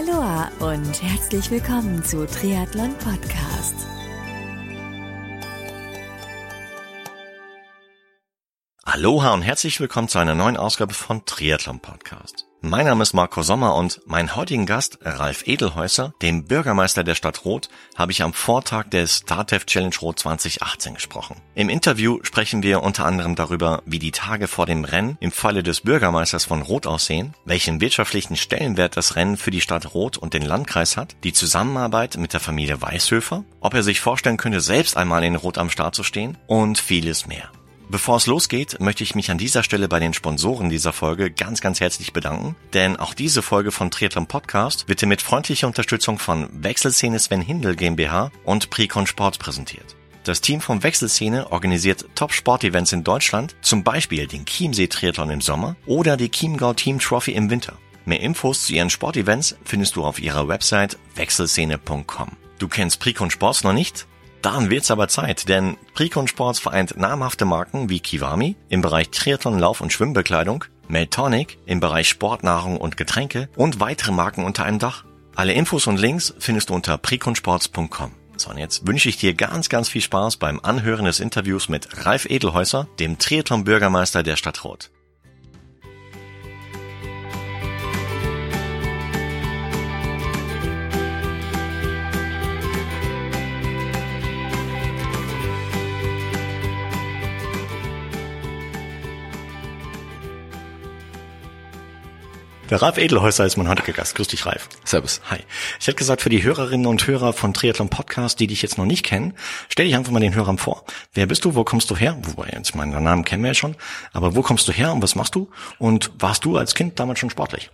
Aloha und herzlich willkommen zu Triathlon Podcast. Aloha und herzlich willkommen zu einer neuen Ausgabe von Triathlon Podcast. Mein Name ist Marco Sommer und meinen heutigen Gast, Ralf Edelhäuser, dem Bürgermeister der Stadt Roth, habe ich am Vortag des StarTev Challenge Roth 2018 gesprochen. Im Interview sprechen wir unter anderem darüber, wie die Tage vor dem Rennen im Falle des Bürgermeisters von Roth aussehen, welchen wirtschaftlichen Stellenwert das Rennen für die Stadt Roth und den Landkreis hat, die Zusammenarbeit mit der Familie Weishöfer, ob er sich vorstellen könnte, selbst einmal in Roth am Start zu stehen und vieles mehr. Bevor es losgeht, möchte ich mich an dieser Stelle bei den Sponsoren dieser Folge ganz, ganz herzlich bedanken, denn auch diese Folge von Triathlon Podcast wird mit freundlicher Unterstützung von Wechselszene Sven Hindel GmbH und Precon Sport präsentiert. Das Team von Wechselszene organisiert Top-Sport-Events in Deutschland, zum Beispiel den Chiemsee Triathlon im Sommer oder die Chiemgau Team Trophy im Winter. Mehr Infos zu ihren Sportevents findest du auf ihrer Website wechselszene.com. Du kennst Precon Sports noch nicht? Dann wird's aber Zeit, denn Precon Sports vereint namhafte Marken wie Kiwami im Bereich Triathlon, Lauf- und Schwimmbekleidung, Meltonic im Bereich Sportnahrung und Getränke und weitere Marken unter einem Dach. Alle Infos und Links findest du unter preconsports.com. So, und jetzt wünsche ich dir ganz, ganz viel Spaß beim Anhören des Interviews mit Ralf Edelhäuser, dem Triathlon-Bürgermeister der Stadt Roth. Der Ralf Edelhäuser ist mein heutiger Gast. Grüß dich, Ralf. Servus. Hi. Ich hätte gesagt, für die Hörerinnen und Hörer von Triathlon Podcast, die dich jetzt noch nicht kennen, stell dich einfach mal den Hörern vor. Wer bist du? Wo kommst du her? Wobei, jetzt meinen Namen kennen wir ja schon. Aber wo kommst du her und was machst du? Und warst du als Kind damals schon sportlich?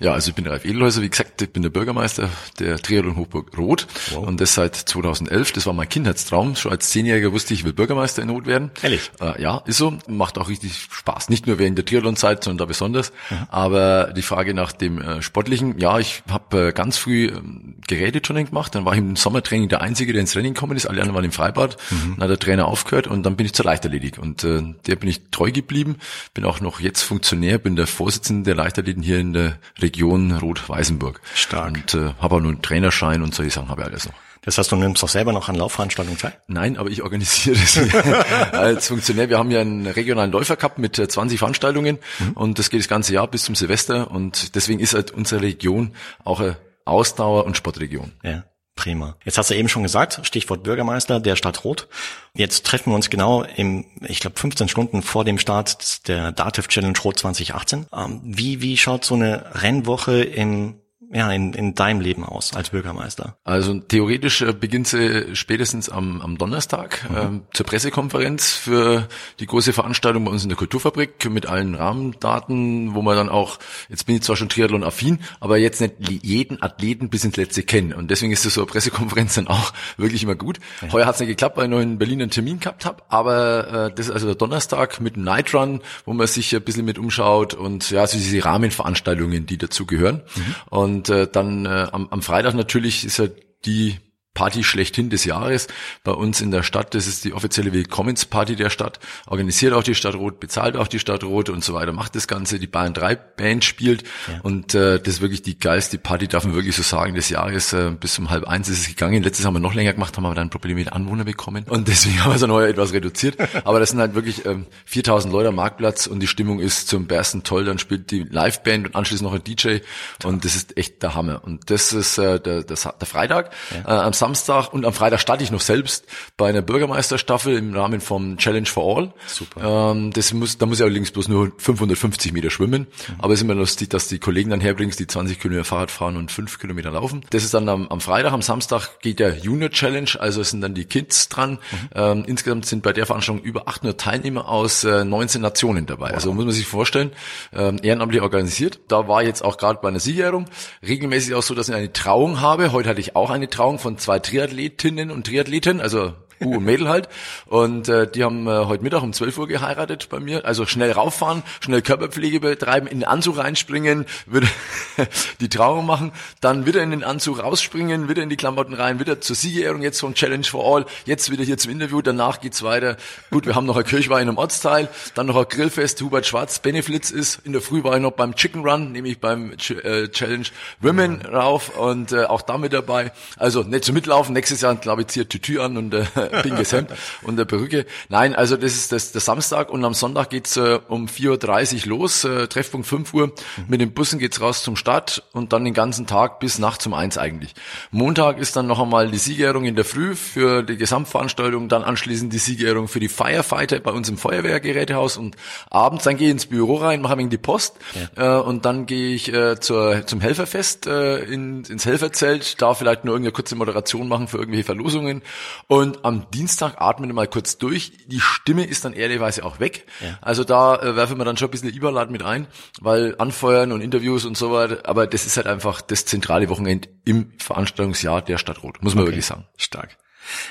Ja, also ich bin Ralf Edelhäuser, wie gesagt, ich bin der Bürgermeister der Triathlon Hochburg Rot wow. und das seit 2011. Das war mein Kindheitstraum. Schon als Zehnjähriger wusste ich, ich will Bürgermeister in Rot werden. Ehrlich? Äh, ja, ist so. Macht auch richtig Spaß. Nicht nur während der Triathlon-Zeit, sondern da besonders. Mhm. Aber die Frage nach dem äh, Sportlichen, ja, ich habe äh, ganz früh ähm, Geräteturnen gemacht. Dann war ich im Sommertraining der Einzige, der ins Training gekommen ist. Alle anderen waren im Freibad. Mhm. Dann hat der Trainer aufgehört und dann bin ich zur Leichtathletik. Und äh, der bin ich treu geblieben. Bin auch noch jetzt Funktionär, bin der Vorsitzende der Leichtathleten hier in der Region Rot Weißenburg. Stark. Und äh, habe auch nur einen Trainerschein und solche Sachen habe ich alles noch. Das heißt, du nimmst doch selber noch an Laufveranstaltungen teil? Nein, aber ich organisiere das als Funktionär. Wir haben ja einen regionalen Läufercup mit 20 äh, Veranstaltungen mhm. und das geht das ganze Jahr bis zum Silvester und deswegen ist halt unsere Region auch eine Ausdauer- und Sportregion. Ja. Prima. Jetzt hast du eben schon gesagt, Stichwort Bürgermeister der Stadt Rot. Jetzt treffen wir uns genau im, ich glaube, 15 Stunden vor dem Start der Dativ Challenge Rot 2018. Ähm, wie, wie schaut so eine Rennwoche im ja, in, in deinem Leben aus als Bürgermeister? Also theoretisch äh, beginnt sie spätestens am, am Donnerstag mhm. ähm, zur Pressekonferenz für die große Veranstaltung bei uns in der Kulturfabrik mit allen Rahmendaten, wo man dann auch, jetzt bin ich zwar schon Triathlon-affin, aber jetzt nicht jeden Athleten bis ins Letzte kennen. Und deswegen ist das so eine Pressekonferenz dann auch wirklich immer gut. Ja. Heuer hat es nicht geklappt, weil ich noch in Berlin einen Termin gehabt habe, aber äh, das ist also der Donnerstag mit einem Night Run, wo man sich ein bisschen mit umschaut und ja, so diese Rahmenveranstaltungen, die dazu gehören. Mhm. Und und äh, dann äh, am, am Freitag natürlich ist ja die Party schlechthin des Jahres bei uns in der Stadt. Das ist die offizielle Willkommensparty der Stadt. Organisiert auch die Stadt Rot, bezahlt auch die Stadt Rot und so weiter. Macht das Ganze. Die Bayern 3 Band spielt. Ja. Und äh, das ist wirklich die geilste Party, darf man wirklich so sagen, des Jahres. Äh, bis um halb eins ist es gegangen. Letztes haben wir noch länger gemacht, haben aber dann Probleme mit Anwohnern bekommen. Und deswegen haben wir es dann heuer etwas reduziert. Aber das sind halt wirklich ähm, 4000 Leute am Marktplatz und die Stimmung ist zum Bersten toll. Dann spielt die Liveband und anschließend noch ein DJ. Und das ist echt der Hammer. Und das ist äh, der, der, der Freitag. Ja. Äh, am Samstag und am Freitag starte ich noch selbst bei einer Bürgermeisterstaffel im Rahmen vom Challenge for All. Super. Ähm, das muss, da muss ich allerdings bloß nur 550 Meter schwimmen. Mhm. Aber es ist immer lustig, dass die Kollegen dann herbringst, die 20 Kilometer Fahrrad fahren und 5 Kilometer laufen. Das ist dann am, am Freitag, am Samstag geht der Junior Challenge, also es sind dann die Kids dran. Mhm. Ähm, insgesamt sind bei der Veranstaltung über 800 Teilnehmer aus äh, 19 Nationen dabei. Wow. Also muss man sich vorstellen, ähm, ehrenamtlich organisiert. Da war jetzt auch gerade bei einer Siegerehrung regelmäßig auch so, dass ich eine Trauung habe. Heute hatte ich auch eine Trauung von zwei Triathleten Triathletinnen und Triathleten, also Bu und Mädel halt. Und äh, die haben äh, heute Mittag um 12 Uhr geheiratet bei mir. Also schnell rauffahren, schnell Körperpflege betreiben, in den Anzug reinspringen, wieder die Trauung machen, dann wieder in den Anzug rausspringen, wieder in die Klamotten rein, wieder zur Siegerehrung jetzt von Challenge for All, jetzt wieder hier zum Interview, danach geht's weiter. Gut, wir haben noch ein Kirchwein im Ortsteil, dann noch ein Grillfest, Hubert Schwarz, Beneflitz ist. In der Früh war ich noch beim Chicken Run, nämlich beim Ch äh, Challenge Women rauf und äh, auch damit dabei. Also nicht zum Mitlaufen, nächstes Jahr glaube ich ziehe Tütü an und äh, pinkes Hemd und der Perücke. Nein, also das ist das, der Samstag und am Sonntag geht's äh, um 4.30 Uhr los, äh, Treffpunkt 5 Uhr. Mit den Bussen geht's raus zum Start und dann den ganzen Tag bis nachts um eins eigentlich. Montag ist dann noch einmal die Siegerehrung in der Früh für die Gesamtveranstaltung, dann anschließend die Siegerehrung für die Firefighter bei uns im Feuerwehrgerätehaus und abends dann gehe ich ins Büro rein, mache mir die Post ja. äh, und dann gehe ich äh, zur, zum Helferfest äh, in, ins Helferzelt, da vielleicht nur irgendeine kurze Moderation machen für irgendwelche Verlosungen und am Dienstag atmen wir mal kurz durch. Die Stimme ist dann ehrlicherweise auch weg. Ja. Also da äh, werfen wir dann schon ein bisschen Überlad mit ein, weil anfeuern und Interviews und so weiter, aber das ist halt einfach das zentrale Wochenende im Veranstaltungsjahr der Stadt Rot, muss man okay. wirklich sagen. Stark.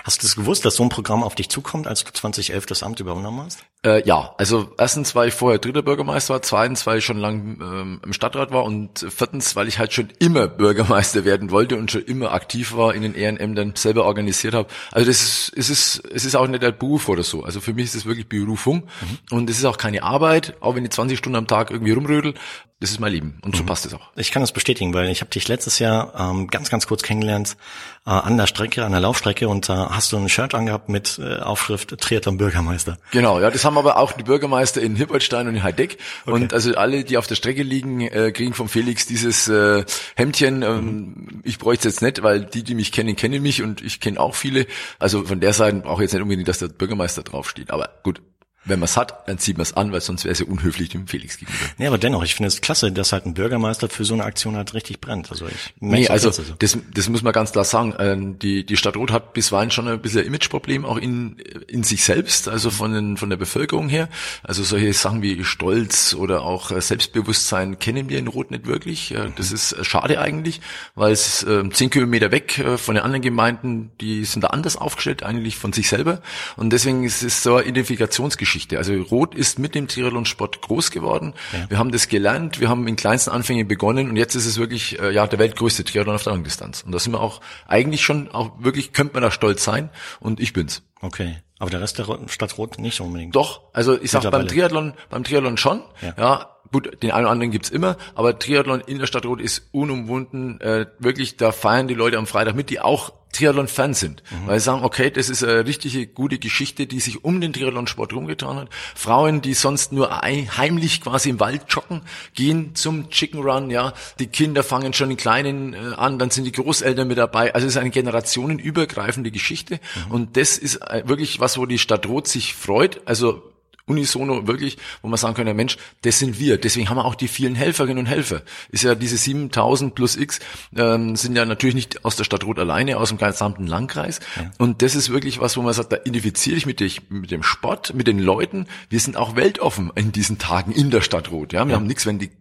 Hast du das gewusst, dass so ein Programm auf dich zukommt, als du 2011 das Amt übernommen hast? Äh, ja, also erstens, weil ich vorher dritter Bürgermeister war, zweitens, weil ich schon lang ähm, im Stadtrat war und viertens, weil ich halt schon immer Bürgermeister werden wollte und schon immer aktiv war in den Ehrenämtern, selber organisiert habe. Also das ist, es ist, es ist auch nicht ein Beruf oder so. Also für mich ist es wirklich Berufung mhm. und es ist auch keine Arbeit, auch wenn ich 20 Stunden am Tag irgendwie rumrödel. Das ist mein Leben und so mhm. passt es auch. Ich kann das bestätigen, weil ich habe dich letztes Jahr ähm, ganz, ganz kurz kennengelernt äh, an der Strecke, an der Laufstrecke und da äh, hast du ein Shirt angehabt mit äh, Aufschrift Triathlon Bürgermeister. Genau, ja, das haben aber auch die Bürgermeister in Hippoldstein und in Heideck okay. und also alle, die auf der Strecke liegen, äh, kriegen vom Felix dieses äh, Hemdchen. Ähm, mhm. Ich bräuchte es jetzt nicht, weil die, die mich kennen, kennen mich und ich kenne auch viele. Also von der Seite brauche ich jetzt nicht unbedingt, dass der Bürgermeister draufsteht. Aber gut, wenn man es hat, dann zieht man es an, weil sonst wäre es ja unhöflich dem Felix gegenüber. Nee, aber dennoch, ich finde es klasse, dass halt ein Bürgermeister für so eine Aktion halt richtig brennt. Also ich nee, also so. das, das muss man ganz klar sagen. Ähm, die, die Stadt Rot hat bisweilen schon ein bisschen ein Imageproblem, auch in, in sich selbst, also von, den, von der Bevölkerung her. Also solche Sachen wie Stolz oder auch äh, Selbstbewusstsein kennen wir in Rot nicht wirklich. Das ist äh, schade eigentlich, weil es äh, zehn Kilometer weg von den anderen Gemeinden, die sind da anders aufgestellt, eigentlich von sich selber. Und deswegen ist es so eine Identifikationsgeschichte Geschichte. Also Rot ist mit dem Triathlonsport groß geworden. Ja. Wir haben das gelernt, wir haben in kleinsten Anfängen begonnen und jetzt ist es wirklich äh, ja der weltgrößte Triathlon auf der Langdistanz. Und da sind wir auch eigentlich schon auch wirklich könnte man da stolz sein und ich bin's. Okay. Aber der Rest der Stadt Rot nicht unbedingt. Doch, also ich sag beim Triathlon, beim Triathlon schon. Ja. ja gut, den einen oder anderen gibt's immer, aber Triathlon in der Stadt Rot ist unumwunden. Äh, wirklich, da feiern die Leute am Freitag mit, die auch Triathlon-Fan sind, mhm. weil sie sagen, okay, das ist eine richtige gute Geschichte, die sich um den Triathlon-Sport rumgetan hat. Frauen, die sonst nur heimlich quasi im Wald joggen, gehen zum Chicken Run, ja. Die Kinder fangen schon in Kleinen äh, an, dann sind die Großeltern mit dabei. Also es ist eine generationenübergreifende Geschichte mhm. und das ist äh, wirklich was, wo die Stadt Rot sich freut. Also unisono wirklich, wo man sagen könnte, Mensch, das sind wir. Deswegen haben wir auch die vielen Helferinnen und Helfer. Ist ja diese 7000 plus X ähm, sind ja natürlich nicht aus der Stadt Rot alleine, aus dem gesamten Landkreis. Ja. Und das ist wirklich was, wo man sagt, da identifiziere ich mit, dich, mit dem Sport, mit den Leuten. Wir sind auch weltoffen in diesen Tagen in der Stadt Rot. Ja, wir ja. haben nichts, wenn die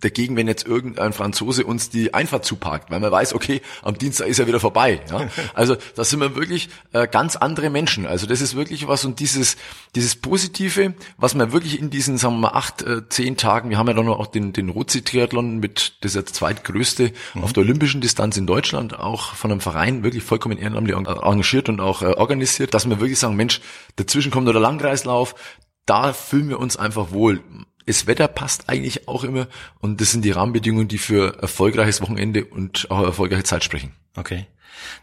dagegen, wenn jetzt irgendein Franzose uns die Einfahrt zuparkt, weil man weiß, okay, am Dienstag ist er wieder vorbei. Ja? Also da sind wir wirklich äh, ganz andere Menschen. Also das ist wirklich was und dieses dieses Positive, was man wirklich in diesen, sagen wir mal, acht, äh, zehn Tagen, wir haben ja dann noch auch den den Rozi-Triathlon mit das ist jetzt zweitgrößte mhm. auf der olympischen Distanz in Deutschland, auch von einem Verein wirklich vollkommen ehrenamtlich engagiert und auch äh, organisiert, dass wir wirklich sagen, Mensch, dazwischen kommt noch der Langkreislauf, da fühlen wir uns einfach wohl das Wetter passt eigentlich auch immer und das sind die Rahmenbedingungen, die für erfolgreiches Wochenende und auch erfolgreiche Zeit sprechen. Okay.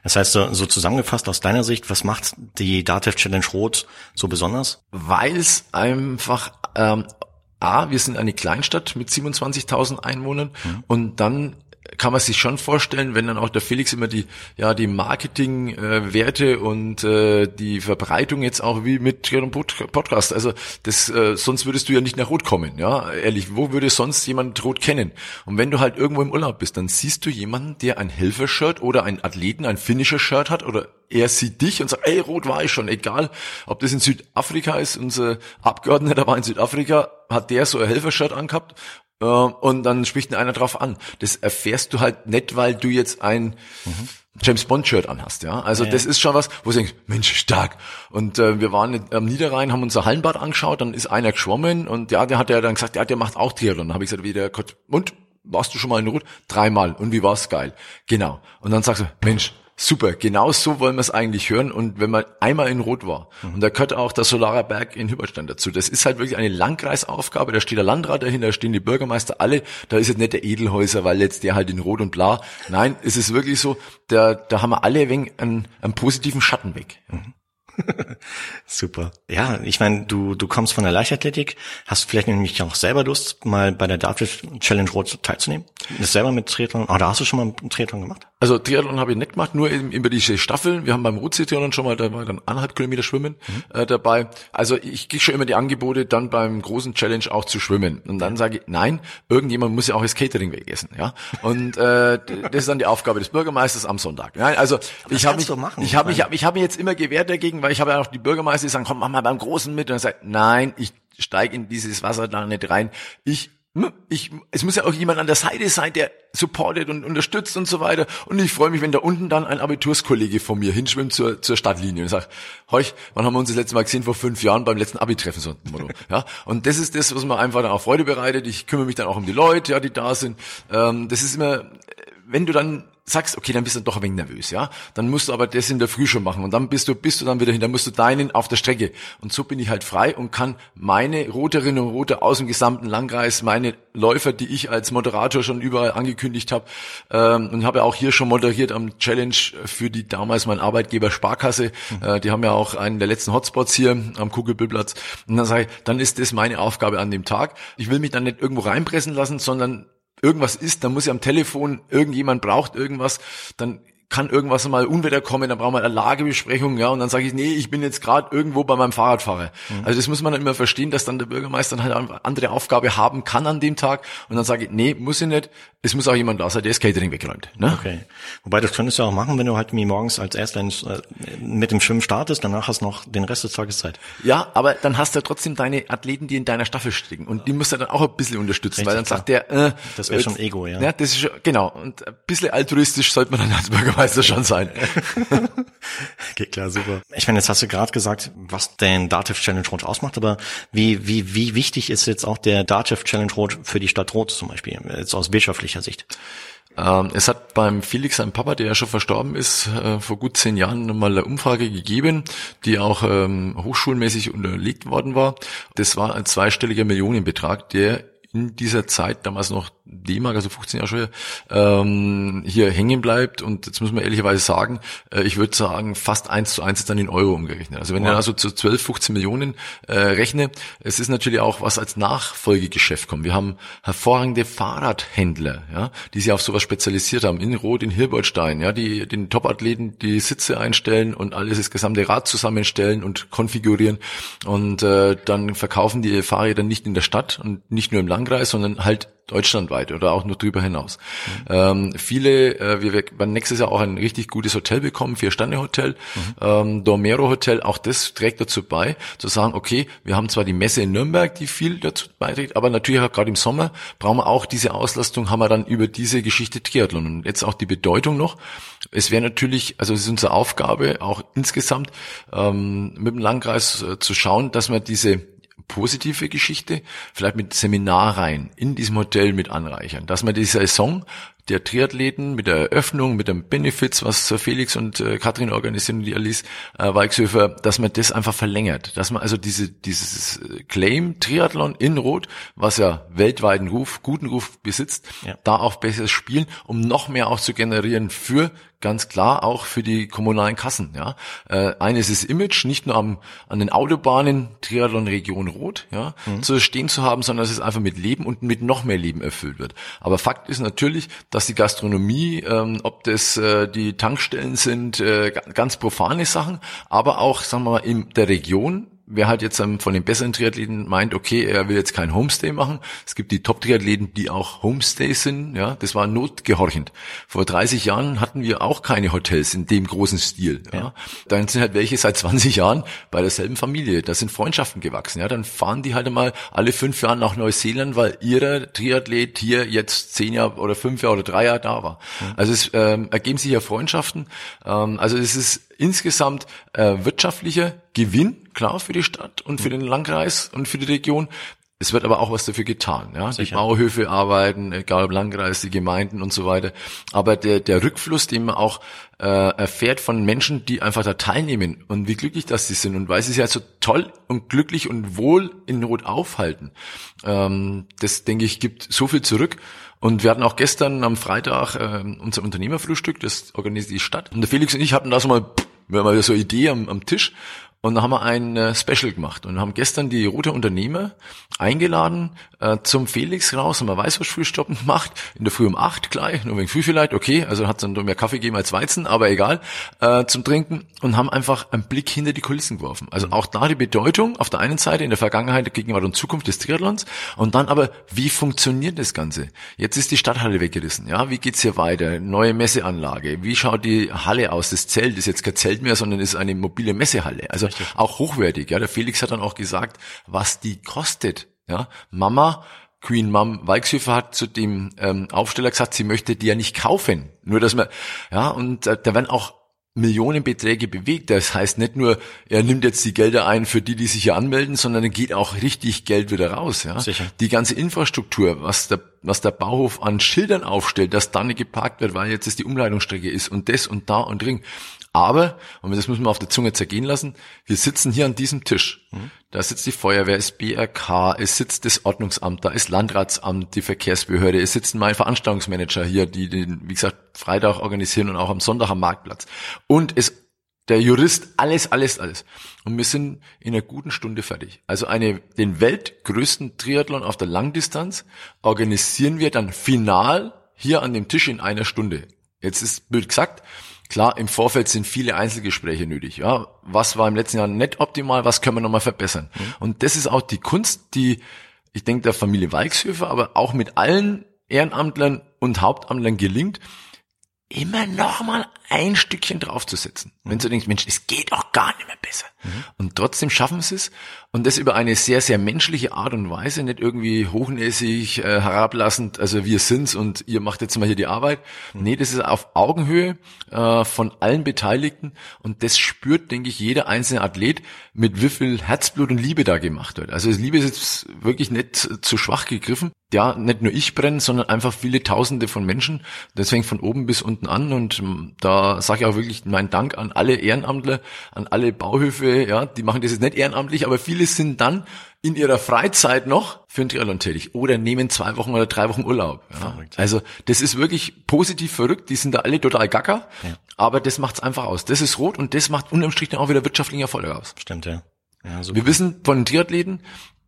Das heißt, so, zusammengefasst aus deiner Sicht, was macht die Datev Challenge Rot so besonders? Weil es einfach ähm, A, wir sind eine Kleinstadt mit 27.000 Einwohnern mhm. und dann kann man sich schon vorstellen, wenn dann auch der Felix immer die ja die Marketingwerte äh, und äh, die Verbreitung jetzt auch wie mit ihrem Podcast. Also das äh, sonst würdest du ja nicht nach Rot kommen, ja ehrlich. Wo würde sonst jemand Rot kennen? Und wenn du halt irgendwo im Urlaub bist, dann siehst du jemanden, der ein Helfershirt oder ein Athleten, ein finnischer Shirt hat oder er sieht dich und sagt, ey, rot war ich schon, egal, ob das in Südafrika ist, unser Abgeordneter war in Südafrika, hat der so ein Helfershirt angehabt und dann spricht einer drauf an. Das erfährst du halt nicht, weil du jetzt ein, mhm. James Bond Shirt anhast, ja. Also Ja, das ja. ist schon was, wo du denkst, Mensch, stark. Und äh, wir waren am Niederrhein, haben unser Hallenbad angeschaut, dann ist einer geschwommen und ja, der hat ja dann gesagt, ja, der macht auch Triathlon. Dann habe ich gesagt, wie der Gott, und warst du schon mal in Rot? Dreimal. Und wie war's geil? Genau. Und dann sagst du, Mensch, super, genau so wollen wir es eigentlich hören. Und wenn man einmal in Rot war, und da gehört auch der Solarer Berg in Hüberstein dazu, das ist halt wirklich eine Landkreisaufgabe, da steht der Landrat dahinter, da stehen die Bürgermeister alle, da ist jetzt nicht der Edelhäuser, weil jetzt der halt in Rot und Bla. Nein, es ist wirklich so, da, da haben wir alle ein wenig einen, einen positiven Schatten weg. Super. Ja, ich meine, du, du kommst von der Leichtathletik, hast vielleicht nämlich auch selber Lust, mal bei der Dartfish Challenge Rot teilzunehmen? Ist selber mit Triathlon, oder hast du schon mal einen Triathlon gemacht? Also Triathlon habe ich nicht gemacht, nur eben über diese Staffeln. Wir haben beim Rutschi-Triathlon schon mal, da war dann anderthalb Kilometer Schwimmen äh, dabei. Also ich kriege schon immer die Angebote, dann beim großen Challenge auch zu schwimmen. Und dann sage ich, nein, irgendjemand muss ja auch das Catering wegessen. ja. Und äh, das ist dann die Aufgabe des Bürgermeisters am Sonntag. Nein, also ich habe mich, du ich habe Ich mich, ich habe mich jetzt immer gewehrt dagegen, weil ich habe ja auch die Bürgermeister, die sagen, komm, mach mal beim Großen mit. Und dann sagt, nein, ich steige in dieses Wasser da nicht rein. Ich hm, ich, es muss ja auch jemand an der Seite sein, der supportet und unterstützt und so weiter. Und ich freue mich, wenn da unten dann ein Abiturskollege von mir hinschwimmt zur, zur Stadtlinie und sagt, heuch, wann haben wir uns das letzte Mal gesehen? Vor fünf Jahren beim letzten Abi-Treffen, so ein Motto. Ja, und das ist das, was mir einfach dann auch Freude bereitet. Ich kümmere mich dann auch um die Leute, ja, die da sind. Ähm, das ist immer, wenn du dann sagst, okay, dann bist du doch ein wenig nervös, ja. Dann musst du aber das in der Früh schon machen und dann bist du, bist du dann wieder hin, dann musst du deinen auf der Strecke. Und so bin ich halt frei und kann meine Roterinnen und Roter aus dem gesamten Landkreis, meine Läufer, die ich als Moderator schon überall angekündigt habe, ähm, und habe ja auch hier schon moderiert am Challenge für die damals mein Arbeitgeber Sparkasse. Äh, die haben ja auch einen der letzten Hotspots hier am Kugelbüllplatz. Und dann sage ich, dann ist das meine Aufgabe an dem Tag. Ich will mich dann nicht irgendwo reinpressen lassen, sondern irgendwas ist, dann muss ich am Telefon, irgendjemand braucht irgendwas, dann kann irgendwas mal Unwetter kommen, dann brauchen wir eine Lagebesprechung, ja, und dann sage ich, nee, ich bin jetzt gerade irgendwo bei meinem Fahrradfahrer. Also das muss man dann immer verstehen, dass dann der Bürgermeister dann halt eine andere Aufgabe haben kann an dem Tag und dann sage ich, nee, muss ich nicht, es muss auch jemand da sein, der das Catering wegräumt. Ne? Okay. Wobei, das könntest du auch machen, wenn du halt wie morgens als Erster ins, äh, mit dem Schwimmen startest, danach hast du noch den Rest des Tages Zeit. Ja, aber dann hast du ja trotzdem deine Athleten, die in deiner Staffel stecken und die musst du dann auch ein bisschen unterstützen, weil dann Richtig, sagt der, äh, Das wäre schon Ego, ja. Ja, das ist schon, genau. Und ein bisschen altruistisch sollte man dann als Bürgermeister schon sein. Okay, klar, super. Ich meine, jetzt hast du gerade gesagt, was den Dativ Challenge Rot ausmacht, aber wie, wie, wie wichtig ist jetzt auch der Dativ Challenge Rot für die Stadt Rot zum Beispiel, jetzt aus wirtschaftlicher Sicht? Ähm, es hat beim Felix, sein Papa, der ja schon verstorben ist, äh, vor gut zehn Jahren nochmal eine Umfrage gegeben, die auch ähm, hochschulmäßig unterlegt worden war. Das war ein zweistelliger Millionenbetrag, der in dieser Zeit, damals noch D-Mark, also 15 Jahre schon, ähm, hier hängen bleibt. Und jetzt muss man ehrlicherweise sagen, äh, ich würde sagen, fast eins zu eins ist dann in Euro umgerechnet. Also wenn ich also zu 12, 15 Millionen äh, rechne, es ist natürlich auch was als Nachfolgegeschäft kommt. Wir haben hervorragende Fahrradhändler, ja, die sich auf sowas spezialisiert haben, in Rot, in Hilbertstein, ja, die den Top-Athleten die Sitze einstellen und alles das gesamte Rad zusammenstellen und konfigurieren. Und äh, dann verkaufen die Fahrräder nicht in der Stadt und nicht nur im Landkreis, sondern halt deutschlandweit oder auch nur drüber hinaus. Ähm, viele, äh, wir werden nächstes Jahr auch ein richtig gutes Hotel bekommen, Vier-Sterne-Hotel, ähm, Dormero Hotel, auch das trägt dazu bei, zu sagen, okay, wir haben zwar die Messe in Nürnberg, die viel dazu beiträgt, aber natürlich auch gerade im Sommer brauchen wir auch diese Auslastung, haben wir dann über diese Geschichte Triathlon. Und jetzt auch die Bedeutung noch. Es wäre natürlich, also es ist unsere Aufgabe, auch insgesamt ähm, mit dem Landkreis äh, zu schauen, dass wir diese positive Geschichte, vielleicht mit Seminarreihen in diesem Hotel mit anreichern, dass man die Saison der Triathleten mit der Eröffnung, mit dem Benefits, was Felix und äh, Katrin organisieren und die Alice äh, Weichshöfer, dass man das einfach verlängert, dass man also diese dieses Claim Triathlon in Rot, was ja weltweiten Ruf, guten Ruf besitzt, Ja. da auch besseres Spielen, um noch mehr auch zu generieren für ganz klar auch für die kommunalen Kassen. Ja, äh, eines ist Image, nicht nur am an den Autobahnen Triathlon Region Rot, ja, zu stehen zu haben, sondern dass es einfach mit Leben und mit noch mehr Leben erfüllt wird. Aber Fakt ist natürlich, dass die Gastronomie, ähm, ob das äh, die Tankstellen sind, äh, ga- ganz profane Sachen, aber auch, sagen wir mal, in der Region wer halt jetzt von den besseren Triathleten meint, okay, er will jetzt kein Homestay machen. Es gibt die Top-Triathleten, die auch Homestays sind. Ja, das war notgehorchend. Vor 30 Jahren hatten wir auch keine Hotels in dem großen Stil. Ja. ja. Dann sind halt welche seit 20 Jahren bei derselben Familie. Da sind Freundschaften gewachsen. Ja, dann fahren die halt einmal alle fünf Jahre nach Neuseeland, weil ihrer Triathlet hier jetzt zehn Jahre oder fünf Jahre oder drei Jahre da war. Mhm. Also es ähm, ergeben sich ja Freundschaften. Ähm, also es ist insgesamt äh, wirtschaftlicher Gewinn, klar, für die Stadt und für den Landkreis und für die Region. Es wird aber auch was dafür getan. Ja? Die Bauhöfe arbeiten, egal ob Landkreis, die Gemeinden und so weiter. Aber der, der Rückfluss, den man auch äh, erfährt von Menschen, die einfach da teilnehmen und wie glücklich das sie sind und weil sie sich halt so toll und glücklich und wohl in Not aufhalten, ähm, das denke ich gibt so viel zurück. Und wir hatten auch gestern am Freitag äh, unser Unternehmerfrühstück, das organisiert die Stadt. Und der Felix und ich hatten da so mal, wir haben mal so eine Idee am, am Tisch und da haben wir ein äh, Special gemacht und haben gestern die rote Unternehmer eingeladen äh, zum Felix raus, haben wir Weißwurstfrühstück gemacht, in der Früh um acht gleich, nur wegen früh vielleicht, okay, also hat es dann mehr Kaffee gegeben als Weizen, aber egal, äh, zum Trinken und haben einfach einen Blick hinter die Kulissen geworfen. Also auch da die Bedeutung auf der einen Seite in der Vergangenheit, Gegenwart und Zukunft des Triathlons und dann aber, wie funktioniert das Ganze? Jetzt ist die Stadthalle weggerissen, ja, wie geht's hier weiter? Neue Messeanlage, wie schaut die Halle aus? Das Zelt ist jetzt kein Zelt mehr, sondern ist eine mobile Messehalle. Also Richtig. auch hochwertig. Ja, der Felix hat dann auch gesagt, was die kostet. Ja, Mama, Queen Mom Weichshöfer hat zu dem ähm, Aufsteller gesagt, sie möchte die ja nicht kaufen. Nur dass man, ja, und äh, da werden auch Millionenbeträge bewegt. Das heißt nicht nur, er nimmt jetzt die Gelder ein für die, die sich hier anmelden, sondern dann geht auch richtig Geld wieder raus. Ja? Sicher. Die ganze Infrastruktur, was der, was der Bauhof an Schildern aufstellt, dass da nicht geparkt wird, weil jetzt es die Umleitungsstrecke ist und das und da und dring. Aber, und das müssen wir auf der Zunge zergehen lassen, wir sitzen hier an diesem Tisch. Mhm. Da sitzt die Feuerwehr, es BRK, es sitzt das Ordnungsamt, da ist Landratsamt, die Verkehrsbehörde, es sitzen mein Veranstaltungsmanager hier, die den, wie gesagt, Freitag organisieren und auch am Sonntag am Marktplatz. Und es der Jurist, alles, alles, alles. Und wir sind in einer guten Stunde fertig. Also eine, den weltgrößten Triathlon auf der Langdistanz organisieren wir dann final hier an dem Tisch in einer Stunde. Jetzt ist blöd gesagt, Klar, im Vorfeld sind viele Einzelgespräche nötig. Ja, was war im letzten Jahr nicht optimal, was können wir nochmal verbessern? Mhm. Und das ist auch die Kunst, die, ich denke, der Familie Weichshöfer, aber auch mit allen Ehrenamtlern und Hauptamtlern gelingt, immer noch mal ein Stückchen draufzusetzen. Mhm. Wenn du denkst, Mensch, es geht auch gar nicht mehr besser. Mhm. Und trotzdem schaffen sie es. Und das über eine sehr, sehr menschliche Art und Weise, nicht irgendwie hochnäsig, äh, herablassend, also wir sind's und ihr macht jetzt mal hier die Arbeit. Mhm. Nee, das ist auf Augenhöhe äh, von allen Beteiligten und das spürt, denke ich, jeder einzelne Athlet, mit wie viel Herzblut und Liebe da gemacht wird. Also Liebe ist jetzt wirklich nicht zu schwach gegriffen. Ja, nicht nur ich brenne, sondern einfach viele Tausende von Menschen. Das fängt von oben bis unten an und ähm, da sage ich auch wirklich meinen Dank an alle Ehrenamtler, an alle Bauhöfe, ja, die machen das jetzt nicht ehrenamtlich, aber viele sind dann in ihrer Freizeit noch für den Triathlon tätig oder nehmen zwei Wochen oder drei Wochen Urlaub. Ja. Also das ist wirklich positiv verrückt, die sind da alle total gacker, ja. aber das macht's einfach aus. Das ist rot und das macht unterm Strich dann auch wieder wirtschaftlichen Erfolg aus. Stimmt, ja. ja Wir wissen von den Triathleten,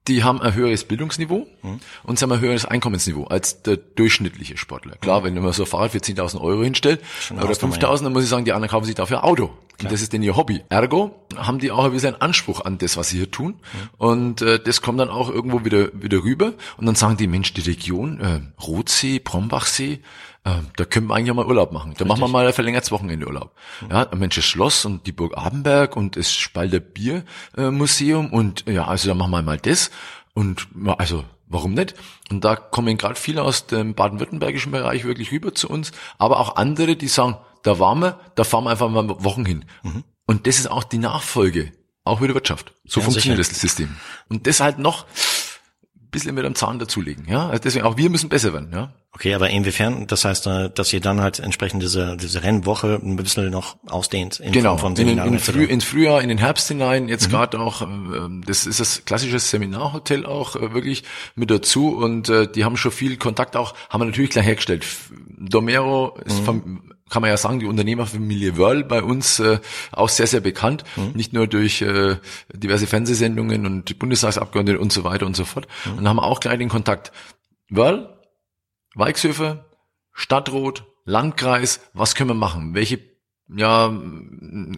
die haben ein höheres Bildungsniveau mhm. und sie haben ein höheres Einkommensniveau als der durchschnittliche Sportler. Klar, mhm. wenn man so ein Fahrrad für 10.000 Euro hinstellt oder 5.000, dann muss ich sagen, die anderen kaufen sich dafür ein Auto. Und das ist denn ihr Hobby. Ergo haben die auch ein bisschen einen Anspruch an das, was sie hier tun. Und äh, das kommt dann auch irgendwo wieder wieder rüber. Und dann sagen die, Mensch, die Region, äh, Rotsee, Brombachsee, äh, da können wir eigentlich auch mal Urlaub machen. Da Richtig. machen wir mal ein verlängertes Wochenende Urlaub. Ja, ein Mensches Schloss und die Burg Abenberg und das Spalter Biermuseum äh, und ja, also da machen wir mal das. Und also warum nicht? Und da kommen gerade viele aus dem baden-württembergischen Bereich wirklich rüber zu uns, aber auch andere, die sagen, da waren wir, da fahren wir einfach mal Wochen hin. Mhm. Und das ist auch die Nachfolge, auch wieder Wirtschaft. So ja, funktioniert sicher. das System. Und das halt noch bisschen mit einem Zahn dazulegen. Ja, also deswegen auch wir müssen besser werden. Ja. Okay, aber inwiefern? Das heißt, äh, dass ihr dann halt entsprechend diese diese Rennwoche ein bisschen noch ausdehnt. In genau. Form von in, in Früh, ins Frühjahr, in den Herbst hinein. Jetzt mhm. gerade auch. Äh, das ist das klassische Seminarhotel auch äh, wirklich mit dazu und die haben schon viel Kontakt auch. Haben wir natürlich gleich hergestellt. Domero ist mhm. vom kann man ja sagen, die Unternehmerfamilie Wörl bei uns äh, auch sehr, sehr bekannt. Mhm. Nicht nur durch äh, diverse Fernsehsendungen und Bundestagsabgeordnete und so weiter und so fort. Mhm. Und haben auch gleich den Kontakt. Wörl, Weichshöfer, Stadtrot, Landkreis, was können wir machen? Welche ja,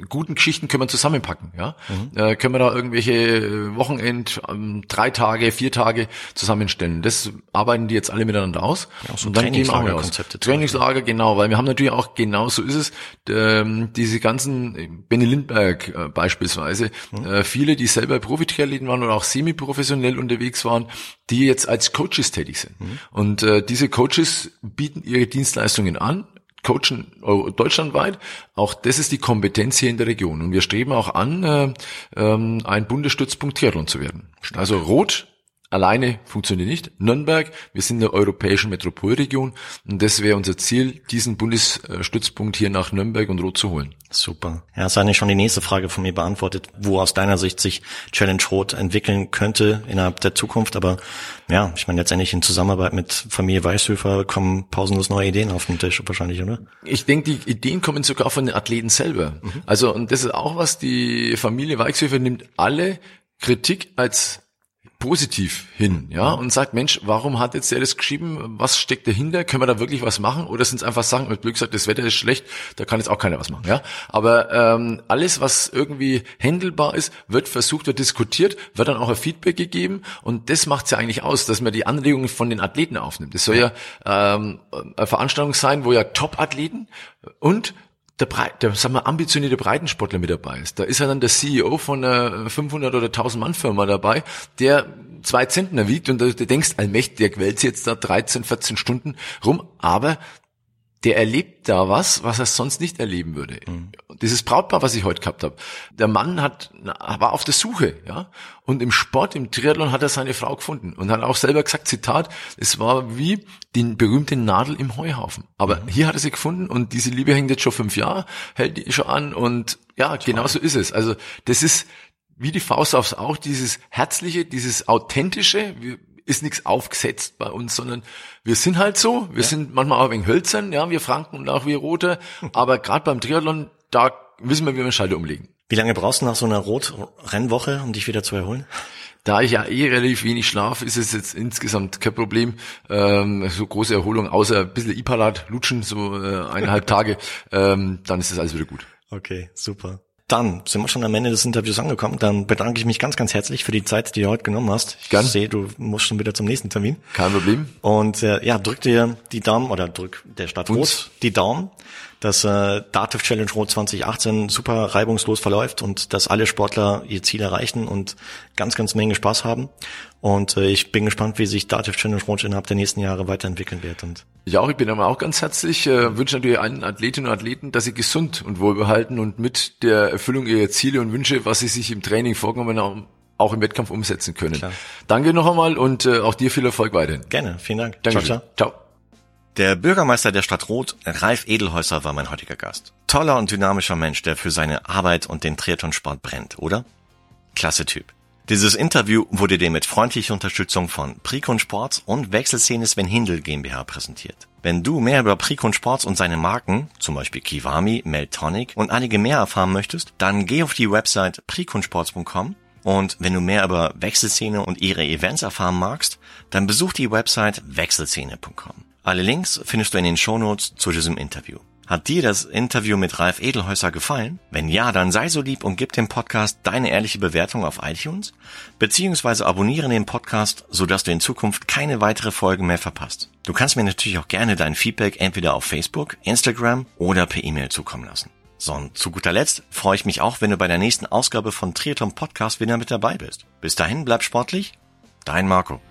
guten Geschichten können wir zusammenpacken, ja. Mhm. Äh, können wir da irgendwelche äh, Wochenend, ähm, drei Tage, vier Tage zusammenstellen. Das arbeiten die jetzt alle miteinander aus. Ja, so und dann gehen wir auch Konzepte. Trainingslager, genau, weil wir haben natürlich auch, genau so ist es, ähm, diese ganzen, Benny Lindberg äh, beispielsweise, mhm. äh, viele, die selber Profi-Triathleten waren oder auch semi-professionell unterwegs waren, die jetzt als Coaches tätig sind. Mhm. Und äh, diese Coaches bieten ihre Dienstleistungen an, coachen deutschlandweit. Auch das ist die Kompetenz hier in der Region. Und wir streben auch an, äh, ähm, ein Bundesstützpunkt Triathlon zu werden. Also Rot alleine funktioniert nicht. Nürnberg, wir sind in der europäischen Metropolregion und das wäre unser Ziel, diesen Bundesstützpunkt hier nach Nürnberg und Rot zu holen. Super. Ja, das ist eigentlich schon die nächste Frage von mir beantwortet, wo aus deiner Sicht sich Challenge Rot entwickeln könnte innerhalb der Zukunft. Aber ja, ich meine, letztendlich in Zusammenarbeit mit Familie Weißhöfer kommen pausenlos neue Ideen auf den Tisch wahrscheinlich, oder? Ich denke, die Ideen kommen sogar von den Athleten selber. Mhm. Also, und das ist auch was, die Familie Weichshöfer nimmt alle Kritik als positiv hin, ja, und sagt, Mensch, warum hat jetzt der das geschrieben? Was steckt dahinter? Können wir da wirklich was machen? Oder sind es einfach Sachen, mit Glück sagt, das Wetter ist schlecht, da kann jetzt auch keiner was machen, ja. Aber ähm, alles, was irgendwie händelbar ist, wird versucht, wird diskutiert, wird dann auch ein Feedback gegeben und das macht es ja eigentlich aus, dass man die Anregungen von den Athleten aufnimmt. Das soll ja ähm, eine Veranstaltung sein, wo ja Top-Athleten und der, Breit, der sagen wir, ambitionierte Breitensportler mit dabei ist. Da ist ja dann der CEO von einer 500 oder 1000 Mann Firma dabei, der zwei Zentner wiegt und du denkst, allmächtig, der quält jetzt da 13, 14 Stunden rum, aber der erlebt da was, was er sonst nicht erleben würde. Mhm. Dieses Brautpaar, was ich heute gehabt habe. Der Mann hat, war auf der Suche, ja. Und im Sport, im Triathlon hat er seine Frau gefunden und hat auch selber gesagt, Zitat, es war wie die berühmte Nadel im Heuhaufen. Aber mhm. hier hat er sie gefunden und diese Liebe hängt jetzt schon fünf Jahre, hält die schon an und ja, genau so ist es. Also das ist wie die Faust aufs Auge, dieses Herzliche, dieses Authentische, ist nichts aufgesetzt bei uns, sondern wir sind halt so. Wir ja. sind manchmal auch wegen Hölzern, ja, wir Franken und auch wir Rote. Aber gerade beim Triathlon, da wissen wir, wie wir Schalter umlegen. Wie lange brauchst du nach so einer Rot-Rennwoche, um dich wieder zu erholen? Da ich ja eh relativ wenig schlafe, ist es jetzt insgesamt kein Problem. Ähm, so große Erholung, außer ein bisschen Ipalat, lutschen, so äh, eineinhalb Tage, ähm, dann ist das alles wieder gut. Okay, super. Dann sind wir schon am Ende des Interviews angekommen. Dann bedanke ich mich ganz, ganz herzlich für die Zeit, die du heute genommen hast. Ich Gern. sehe, du musst schon wieder zum nächsten Termin. Kein Problem. Und äh, ja, drück dir die Daumen oder drück der Stadt Rot die Daumen, dass äh, Dativ Challenge Rot 2018 super reibungslos verläuft und dass alle Sportler ihr Ziel erreichen und ganz, ganz Menge Spaß haben. Und äh, ich bin gespannt, wie sich Dativ Challenge Rot innerhalb der nächsten Jahre weiterentwickeln wird. Und ja, auch ich bin aber auch ganz herzlich, äh, wünsche natürlich allen Athletinnen und Athleten, dass sie gesund und wohlbehalten und mit der Erfüllung ihrer Ziele und Wünsche, was sie sich im Training vorgenommen haben, auch im Wettkampf umsetzen können. Klar. Danke noch einmal und äh, auch dir viel Erfolg weiterhin. Gerne, vielen Dank. Danke. Ciao, ciao. ciao. Der Bürgermeister der Stadt Roth, Ralf Edelhäuser, war mein heutiger Gast. Toller und dynamischer Mensch, der für seine Arbeit und den Triathlonsport brennt, oder? Klasse Typ. Dieses Interview wurde dir mit freundlicher Unterstützung von Prikon Sports und Wechselszene Sven Hindel GmbH präsentiert. Wenn du mehr über Prikon Sports und seine Marken, zum Beispiel Kiwami, Meltonic und einige mehr erfahren möchtest, dann geh auf die Website prikonsports.com und wenn du mehr über Wechselszene und ihre Events erfahren magst, dann besuch die Website wechselszene.com. Alle Links findest du in den Shownotes zu diesem Interview. Hat dir das Interview mit Ralf Edelhäuser gefallen? Wenn ja, dann sei so lieb und gib dem Podcast deine ehrliche Bewertung auf iTunes, beziehungsweise abonniere den Podcast, sodass du in Zukunft keine weitere Folge mehr verpasst. Du kannst mir natürlich auch gerne dein Feedback entweder auf Facebook, Instagram oder per E-Mail zukommen lassen. So, und zu guter Letzt freue ich mich auch, wenn du bei der nächsten Ausgabe von Triathlon Podcast wieder mit dabei bist. Bis dahin, bleib sportlich. Dein Marco.